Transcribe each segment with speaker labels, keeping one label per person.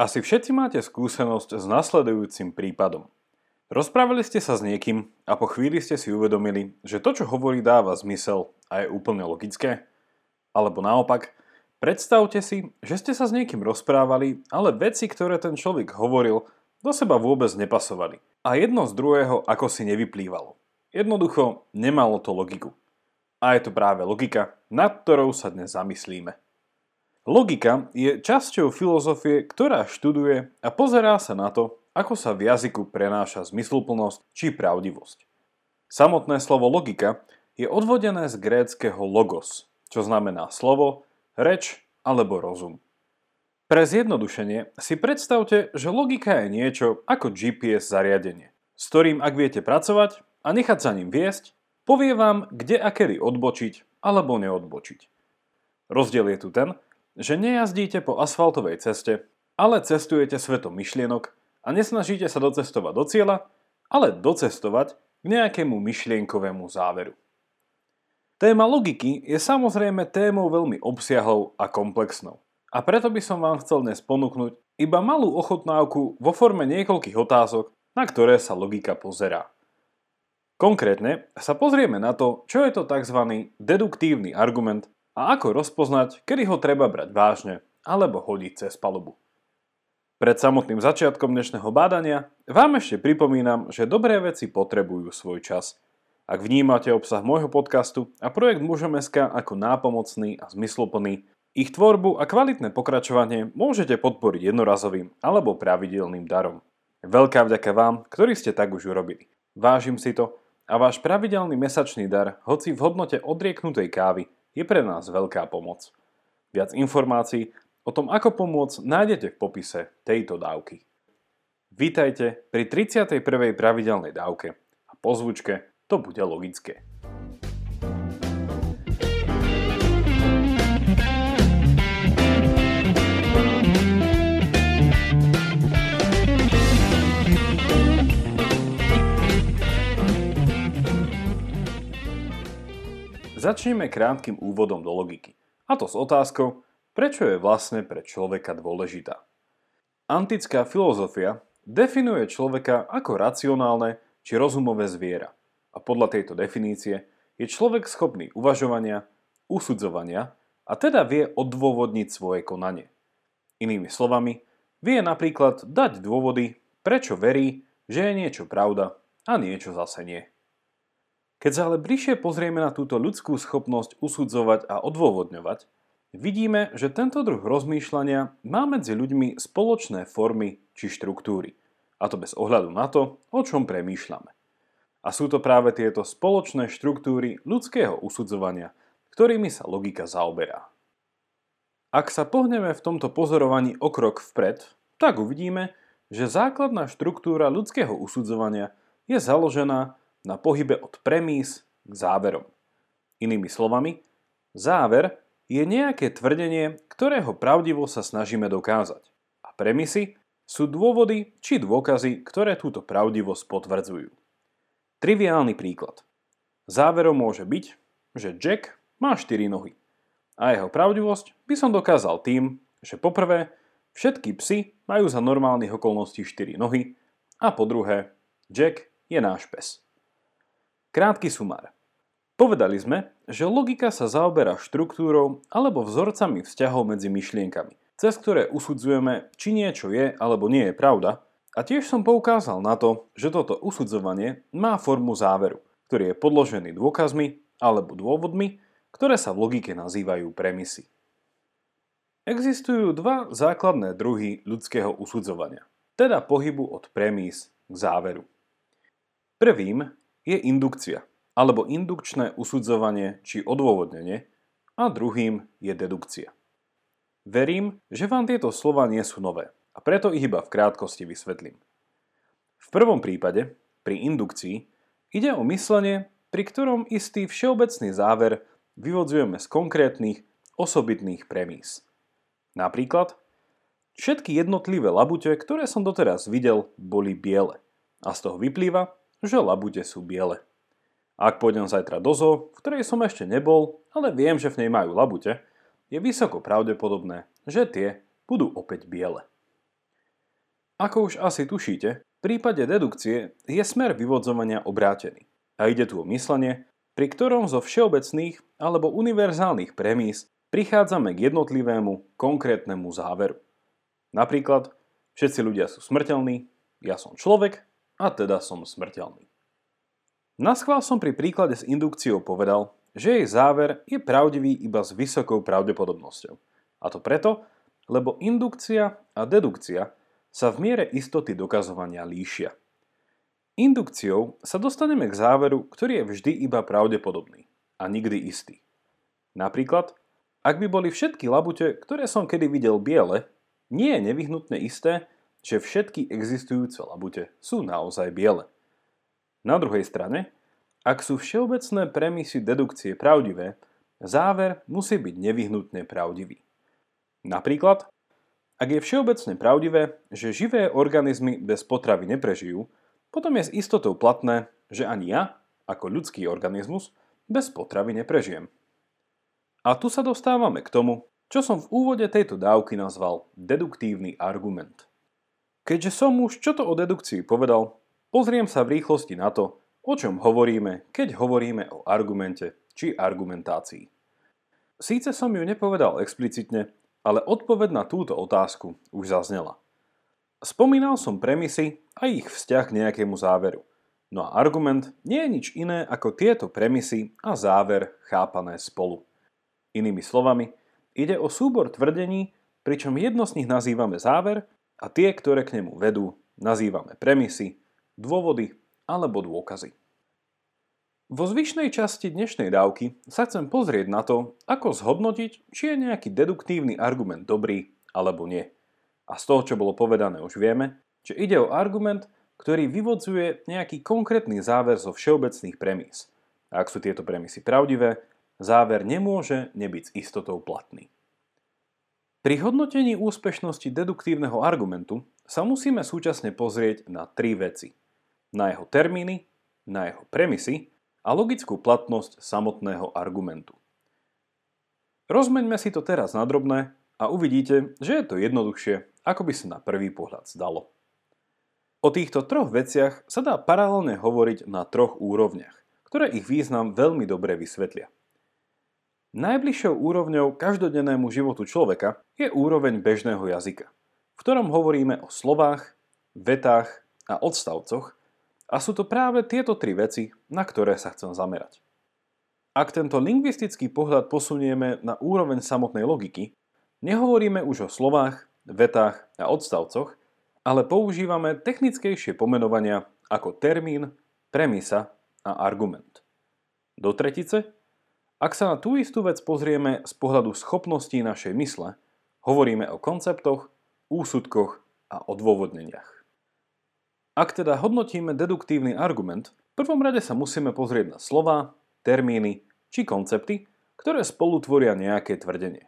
Speaker 1: Asi všetci máte skúsenosť s nasledujúcim prípadom. Rozprávali ste sa s niekým a po chvíli ste si uvedomili, že to, čo hovorí, dáva zmysel a je úplne logické? Alebo naopak, predstavte si, že ste sa s niekým rozprávali, ale veci, ktoré ten človek hovoril, do seba vôbec nepasovali. A jedno z druhého ako si nevyplývalo. Jednoducho nemalo to logiku. A je to práve logika, nad ktorou sa dnes zamyslíme. Logika je časťou filozofie, ktorá študuje a pozerá sa na to, ako sa v jazyku prenáša zmysluplnosť či pravdivosť. Samotné slovo logika je odvodené z gréckého logos, čo znamená slovo, reč alebo rozum. Pre zjednodušenie si predstavte, že logika je niečo ako GPS zariadenie, s ktorým ak viete pracovať a nechať sa ním viesť, povie vám, kde a kedy odbočiť alebo neodbočiť. Rozdiel je tu ten, že nejazdíte po asfaltovej ceste, ale cestujete svetom myšlienok a nesnažíte sa docestovať do cieľa, ale docestovať k nejakému myšlienkovému záveru. Téma logiky je samozrejme témou veľmi obsiahlou a komplexnou. A preto by som vám chcel dnes ponúknuť iba malú ochotnávku vo forme niekoľkých otázok, na ktoré sa logika pozerá. Konkrétne sa pozrieme na to, čo je to tzv. deduktívny argument a ako rozpoznať, kedy ho treba brať vážne alebo hodiť cez palubu. Pred samotným začiatkom dnešného bádania vám ešte pripomínam, že dobré veci potrebujú svoj čas. Ak vnímate obsah môjho podcastu a projekt Mužom.sk ako nápomocný a zmysloplný, ich tvorbu a kvalitné pokračovanie môžete podporiť jednorazovým alebo pravidelným darom. Veľká vďaka vám, ktorí ste tak už urobili. Vážim si to a váš pravidelný mesačný dar, hoci v hodnote odrieknutej kávy, je pre nás veľká pomoc. Viac informácií o tom, ako pomôcť, nájdete v popise tejto dávky. Vítajte pri 31. pravidelnej dávke a po zvučke to bude logické. Začneme krátkým úvodom do logiky. A to s otázkou, prečo je vlastne pre človeka dôležitá. Antická filozofia definuje človeka ako racionálne či rozumové zviera. A podľa tejto definície je človek schopný uvažovania, usudzovania a teda vie odôvodniť svoje konanie. Inými slovami, vie napríklad dať dôvody, prečo verí, že je niečo pravda a niečo zase nie. Keď sa ale bližšie pozrieme na túto ľudskú schopnosť usudzovať a odôvodňovať, vidíme, že tento druh rozmýšľania má medzi ľuďmi spoločné formy či štruktúry. A to bez ohľadu na to, o čom premýšľame. A sú to práve tieto spoločné štruktúry ľudského usudzovania, ktorými sa logika zaoberá. Ak sa pohneme v tomto pozorovaní o krok vpred, tak uvidíme, že základná štruktúra ľudského usudzovania je založená na pohybe od premís k záverom. Inými slovami, záver je nejaké tvrdenie, ktorého pravdivo sa snažíme dokázať. A premisy sú dôvody či dôkazy, ktoré túto pravdivosť potvrdzujú. Triviálny príklad. Záverom môže byť, že Jack má 4 nohy. A jeho pravdivosť by som dokázal tým, že poprvé, všetky psy majú za normálnych okolností 4 nohy a po druhé, Jack je náš pes. Krátky sumár. Povedali sme, že logika sa zaoberá štruktúrou alebo vzorcami vzťahov medzi myšlienkami, cez ktoré usudzujeme, či niečo je alebo nie je pravda, a tiež som poukázal na to, že toto usudzovanie má formu záveru, ktorý je podložený dôkazmi alebo dôvodmi, ktoré sa v logike nazývajú premisy. Existujú dva základné druhy ľudského usudzovania, teda pohybu od premiss k záveru. Prvým je indukcia, alebo indukčné usudzovanie či odôvodnenie a druhým je dedukcia. Verím, že vám tieto slova nie sú nové a preto ich iba v krátkosti vysvetlím. V prvom prípade, pri indukcii, ide o myslenie, pri ktorom istý všeobecný záver vyvodzujeme z konkrétnych, osobitných premís. Napríklad, všetky jednotlivé labute, ktoré som doteraz videl, boli biele. A z toho vyplýva, že labute sú biele. Ak pôjdem zajtra do zoo, v ktorej som ešte nebol, ale viem, že v nej majú labute, je vysoko pravdepodobné, že tie budú opäť biele. Ako už asi tušíte, v prípade dedukcie je smer vyvodzovania obrátený. A ide tu o myslenie, pri ktorom zo všeobecných alebo univerzálnych premís prichádzame k jednotlivému konkrétnemu záveru. Napríklad, všetci ľudia sú smrteľní, ja som človek a teda som smrteľný. Naschvál som pri príklade s indukciou povedal, že jej záver je pravdivý iba s vysokou pravdepodobnosťou. A to preto, lebo indukcia a dedukcia sa v miere istoty dokazovania líšia. Indukciou sa dostaneme k záveru, ktorý je vždy iba pravdepodobný a nikdy istý. Napríklad, ak by boli všetky labute, ktoré som kedy videl biele, nie je nevyhnutné isté, že všetky existujúce labute sú naozaj biele. Na druhej strane, ak sú všeobecné premisy dedukcie pravdivé, záver musí byť nevyhnutne pravdivý. Napríklad, ak je všeobecne pravdivé, že živé organizmy bez potravy neprežijú, potom je s istotou platné, že ani ja, ako ľudský organizmus, bez potravy neprežijem. A tu sa dostávame k tomu, čo som v úvode tejto dávky nazval deduktívny argument. Keďže som už čo to o dedukcii povedal, pozriem sa v rýchlosti na to, o čom hovoríme, keď hovoríme o argumente či argumentácii. Síce som ju nepovedal explicitne, ale odpoveď na túto otázku už zaznela. Spomínal som premisy a ich vzťah k nejakému záveru. No a argument nie je nič iné ako tieto premisy a záver chápané spolu. Inými slovami, ide o súbor tvrdení, pričom jedno z nich nazývame záver a tie, ktoré k nemu vedú, nazývame premisy, dôvody alebo dôkazy. Vo zvyšnej časti dnešnej dávky sa chcem pozrieť na to, ako zhodnotiť, či je nejaký deduktívny argument dobrý alebo nie. A z toho, čo bolo povedané, už vieme, že ide o argument, ktorý vyvodzuje nejaký konkrétny záver zo všeobecných premís. A ak sú tieto premisy pravdivé, záver nemôže nebyť s istotou platný. Pri hodnotení úspešnosti deduktívneho argumentu sa musíme súčasne pozrieť na tri veci. Na jeho termíny, na jeho premisy a logickú platnosť samotného argumentu. Rozmeňme si to teraz na drobné a uvidíte, že je to jednoduchšie, ako by sa na prvý pohľad zdalo. O týchto troch veciach sa dá paralelne hovoriť na troch úrovniach, ktoré ich význam veľmi dobre vysvetlia. Najbližšou úrovňou každodennému životu človeka je úroveň bežného jazyka, v ktorom hovoríme o slovách, vetách a odstavcoch, a sú to práve tieto tri veci, na ktoré sa chcem zamerať. Ak tento lingvistický pohľad posunieme na úroveň samotnej logiky, nehovoríme už o slovách, vetách a odstavcoch, ale používame technickejšie pomenovania ako termín, premisa a argument. Do tretice, ak sa na tú istú vec pozrieme z pohľadu schopností našej mysle, hovoríme o konceptoch, úsudkoch a odôvodneniach. Ak teda hodnotíme deduktívny argument, v prvom rade sa musíme pozrieť na slova, termíny či koncepty, ktoré spolu tvoria nejaké tvrdenie.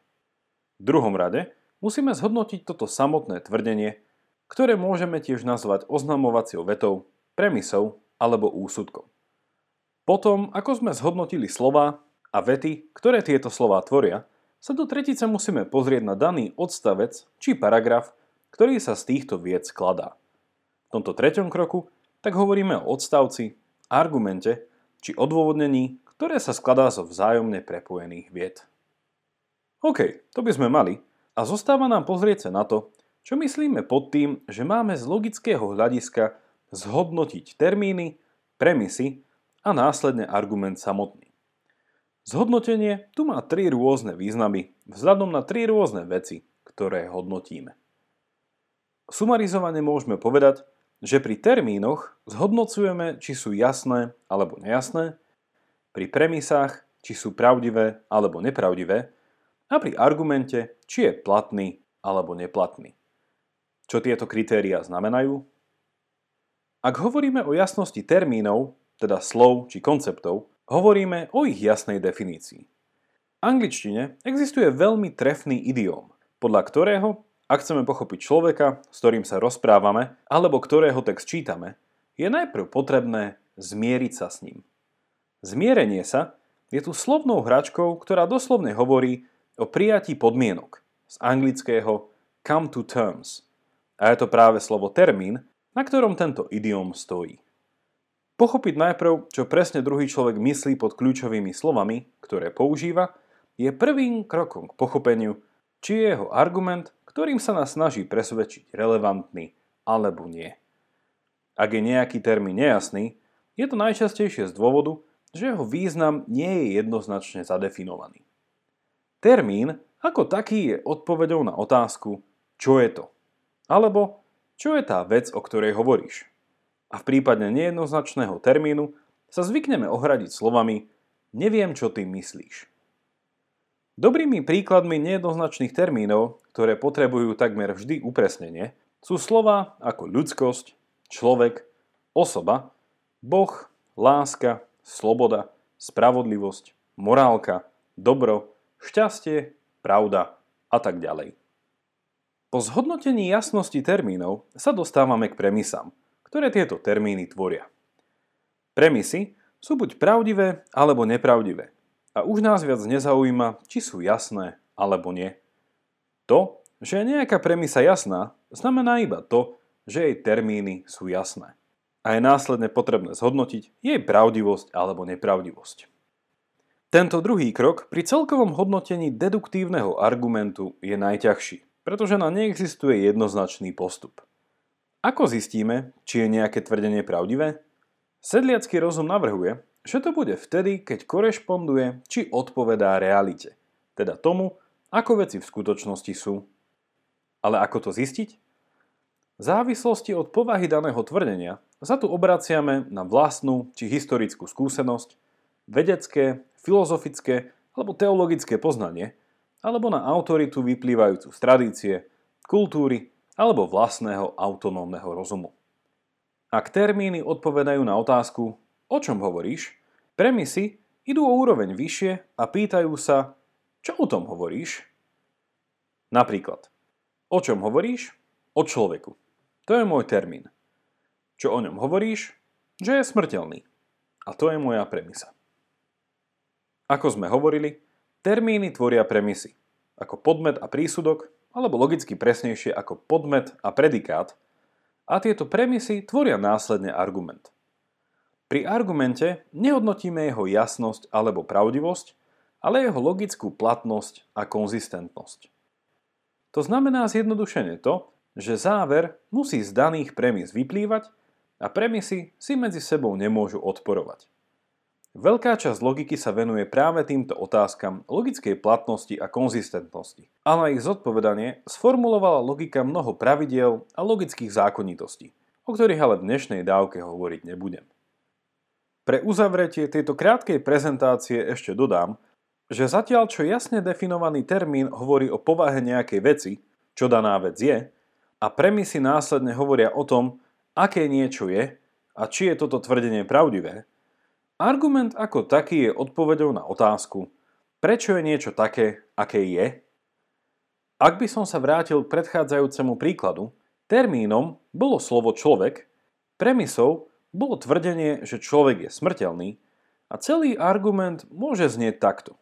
Speaker 1: V druhom rade musíme zhodnotiť toto samotné tvrdenie, ktoré môžeme tiež nazvať oznamovaciou vetou, premisou alebo úsudkom. Potom, ako sme zhodnotili slova a vety, ktoré tieto slova tvoria, sa do tretice musíme pozrieť na daný odstavec či paragraf, ktorý sa z týchto vied skladá tomto treťom kroku tak hovoríme o odstavci, argumente či odôvodnení, ktoré sa skladá zo vzájomne prepojených vied. OK, to by sme mali a zostáva nám pozrieť sa na to, čo myslíme pod tým, že máme z logického hľadiska zhodnotiť termíny, premisy a následne argument samotný. Zhodnotenie tu má tri rôzne významy vzhľadom na tri rôzne veci, ktoré hodnotíme. Sumarizovane môžeme povedať, že pri termínoch zhodnocujeme, či sú jasné alebo nejasné, pri premisách, či sú pravdivé alebo nepravdivé a pri argumente, či je platný alebo neplatný. Čo tieto kritéria znamenajú? Ak hovoríme o jasnosti termínov, teda slov či konceptov, hovoríme o ich jasnej definícii. V angličtine existuje veľmi trefný idiom, podľa ktorého ak chceme pochopiť človeka, s ktorým sa rozprávame, alebo ktorého text čítame, je najprv potrebné zmieriť sa s ním. Zmierenie sa je tu slovnou hračkou, ktorá doslovne hovorí o prijatí podmienok z anglického come to terms. A je to práve slovo termín, na ktorom tento idiom stojí. Pochopiť najprv, čo presne druhý človek myslí pod kľúčovými slovami, ktoré používa, je prvým krokom k pochopeniu, či je jeho argument, ktorým sa nás snaží presvedčiť, relevantný alebo nie. Ak je nejaký termín nejasný, je to najčastejšie z dôvodu, že jeho význam nie je jednoznačne zadefinovaný. Termín ako taký je odpovedou na otázku, čo je to, alebo čo je tá vec, o ktorej hovoríš. A v prípade nejednoznačného termínu sa zvykneme ohradiť slovami neviem, čo ty myslíš. Dobrými príkladmi nejednoznačných termínov, ktoré potrebujú takmer vždy upresnenie, sú slova ako ľudskosť, človek, osoba, boh, láska, sloboda, spravodlivosť, morálka, dobro, šťastie, pravda a tak ďalej. Po zhodnotení jasnosti termínov sa dostávame k premisám, ktoré tieto termíny tvoria. Premisy sú buď pravdivé alebo nepravdivé a už nás viac nezaujíma, či sú jasné alebo nie. To, že je nejaká premisa jasná, znamená iba to, že jej termíny sú jasné. A je následne potrebné zhodnotiť jej pravdivosť alebo nepravdivosť. Tento druhý krok pri celkovom hodnotení deduktívneho argumentu je najťažší, pretože na neexistuje jednoznačný postup. Ako zistíme, či je nejaké tvrdenie pravdivé? Sedliacký rozum navrhuje, že to bude vtedy, keď korešponduje či odpovedá realite, teda tomu, ako veci v skutočnosti sú. Ale ako to zistiť? V závislosti od povahy daného tvrdenia sa tu obraciame na vlastnú či historickú skúsenosť, vedecké, filozofické alebo teologické poznanie, alebo na autoritu vyplývajúcu z tradície, kultúry alebo vlastného autonómneho rozumu. Ak termíny odpovedajú na otázku, o čom hovoríš, premisy idú o úroveň vyššie a pýtajú sa, čo o tom hovoríš? Napríklad, o čom hovoríš? O človeku. To je môj termín. Čo o ňom hovoríš? Že je smrteľný. A to je moja premisa. Ako sme hovorili, termíny tvoria premisy. Ako podmet a prísudok, alebo logicky presnejšie ako podmet a predikát, a tieto premisy tvoria následne argument. Pri argumente nehodnotíme jeho jasnosť alebo pravdivosť, ale jeho logickú platnosť a konzistentnosť. To znamená zjednodušene to, že záver musí z daných premis vyplývať a premisy si medzi sebou nemôžu odporovať. Veľká časť logiky sa venuje práve týmto otázkam logickej platnosti a konzistentnosti. A na ich zodpovedanie sformulovala logika mnoho pravidiel a logických zákonitostí, o ktorých ale v dnešnej dávke hovoriť nebudem. Pre uzavretie tejto krátkej prezentácie ešte dodám, že zatiaľ čo jasne definovaný termín hovorí o povahe nejakej veci, čo daná vec je, a premisy následne hovoria o tom, aké niečo je a či je toto tvrdenie pravdivé, Argument ako taký je odpovedou na otázku, prečo je niečo také, aké je. Ak by som sa vrátil k predchádzajúcemu príkladu, termínom bolo slovo človek, premisou bolo tvrdenie, že človek je smrteľný a celý argument môže znieť takto.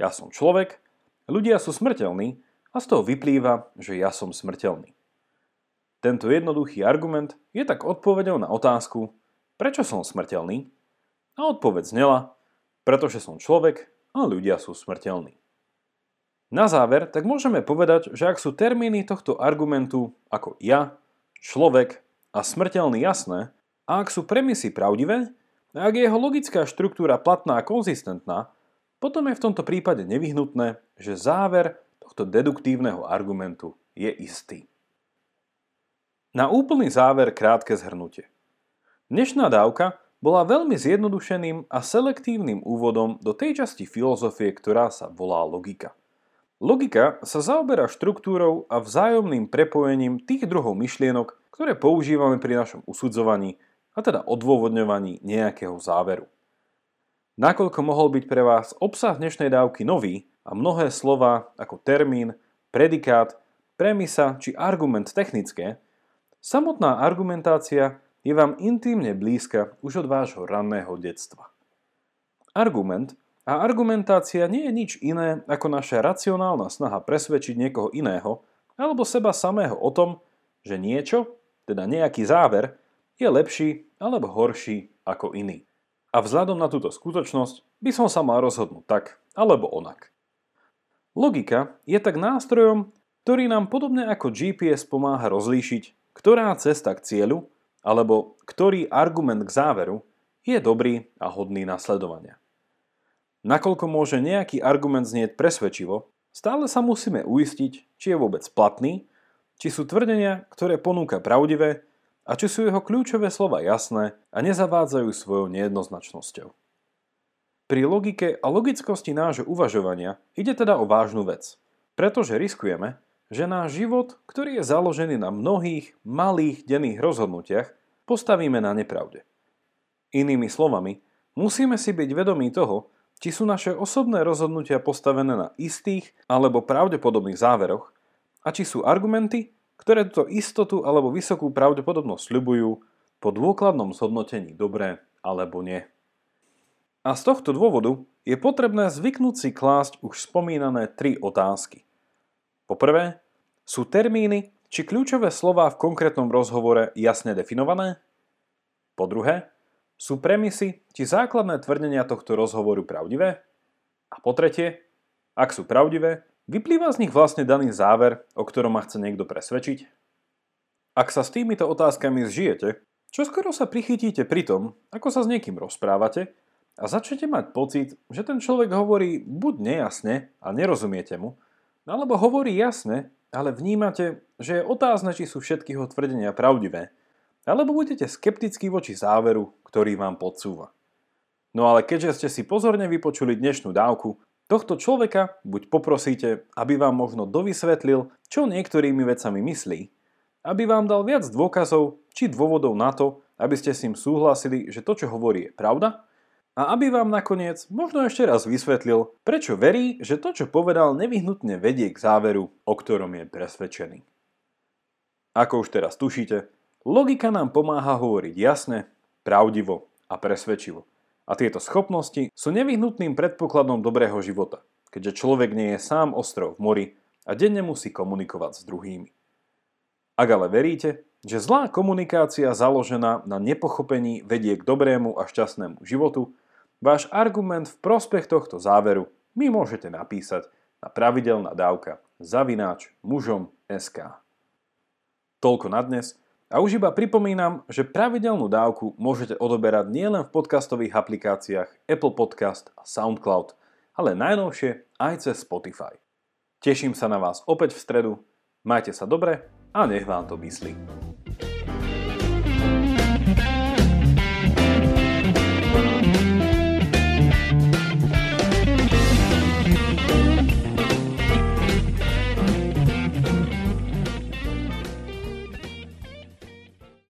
Speaker 1: Ja som človek, ľudia sú smrteľní a z toho vyplýva, že ja som smrteľný. Tento jednoduchý argument je tak odpovedou na otázku, prečo som smrteľný a odpoveď znela, pretože som človek a ľudia sú smrteľní. Na záver tak môžeme povedať, že ak sú termíny tohto argumentu ako ja, človek a smrteľný jasné, a ak sú premisy pravdivé, a ak je jeho logická štruktúra platná a konzistentná, potom je v tomto prípade nevyhnutné, že záver tohto deduktívneho argumentu je istý. Na úplný záver krátke zhrnutie. Dnešná dávka bola veľmi zjednodušeným a selektívnym úvodom do tej časti filozofie, ktorá sa volá logika. Logika sa zaoberá štruktúrou a vzájomným prepojením tých druhov myšlienok, ktoré používame pri našom usudzovaní, a teda odôvodňovaní nejakého záveru. Nakoľko mohol byť pre vás obsah dnešnej dávky nový a mnohé slova ako termín, predikát, premisa či argument technické, samotná argumentácia je vám intimne blízka už od vášho ranného detstva. Argument a argumentácia nie je nič iné ako naša racionálna snaha presvedčiť niekoho iného alebo seba samého o tom, že niečo, teda nejaký záver, je lepší alebo horší ako iný. A vzhľadom na túto skutočnosť by som sa mal rozhodnúť tak alebo onak. Logika je tak nástrojom, ktorý nám podobne ako GPS pomáha rozlíšiť, ktorá cesta k cieľu alebo ktorý argument k záveru je dobrý a hodný nasledovania. Nakoľko môže nejaký argument znieť presvedčivo, stále sa musíme uistiť, či je vôbec platný, či sú tvrdenia, ktoré ponúka pravdivé a či sú jeho kľúčové slova jasné a nezavádzajú svojou nejednoznačnosťou. Pri logike a logickosti nášho uvažovania ide teda o vážnu vec, pretože riskujeme, že náš život, ktorý je založený na mnohých malých denných rozhodnutiach, postavíme na nepravde. Inými slovami, musíme si byť vedomí toho, či sú naše osobné rozhodnutia postavené na istých alebo pravdepodobných záveroch a či sú argumenty, ktoré túto istotu alebo vysokú pravdepodobnosť sľubujú po dôkladnom zhodnotení dobré alebo nie. A z tohto dôvodu je potrebné zvyknúť si klásť už spomínané tri otázky. Po prvé, sú termíny či kľúčové slová v konkrétnom rozhovore jasne definované? Po druhé, sú premisy či základné tvrdenia tohto rozhovoru pravdivé? A po tretie, ak sú pravdivé, vyplýva z nich vlastne daný záver, o ktorom ma chce niekto presvedčiť? Ak sa s týmito otázkami zžijete, čo skoro sa prichytíte pri tom, ako sa s niekým rozprávate a začnete mať pocit, že ten človek hovorí buď nejasne a nerozumiete mu, alebo hovorí jasne, ale vnímate, že je otázne, či sú všetky jeho tvrdenia pravdivé, alebo budete skeptickí voči záveru, ktorý vám podsúva. No ale keďže ste si pozorne vypočuli dnešnú dávku, tohto človeka buď poprosíte, aby vám možno dovysvetlil, čo niektorými vecami myslí, aby vám dal viac dôkazov či dôvodov na to, aby ste s ním súhlasili, že to, čo hovorí, je pravda, a aby vám nakoniec možno ešte raz vysvetlil, prečo verí, že to, čo povedal, nevyhnutne vedie k záveru, o ktorom je presvedčený. Ako už teraz tušíte, logika nám pomáha hovoriť jasne, pravdivo a presvedčivo. A tieto schopnosti sú nevyhnutným predpokladom dobrého života, keďže človek nie je sám ostrov v mori a denne musí komunikovať s druhými. Ak ale veríte, že zlá komunikácia založená na nepochopení vedie k dobrému a šťastnému životu, Váš argument v prospech tohto záveru mi môžete napísať na pravidelná dávka zavináč mužom SK. Toľko na dnes a už iba pripomínam, že pravidelnú dávku môžete odoberať nielen v podcastových aplikáciách Apple Podcast a SoundCloud, ale najnovšie aj cez Spotify. Teším sa na vás opäť v stredu, majte sa dobre a nech vám to myslí.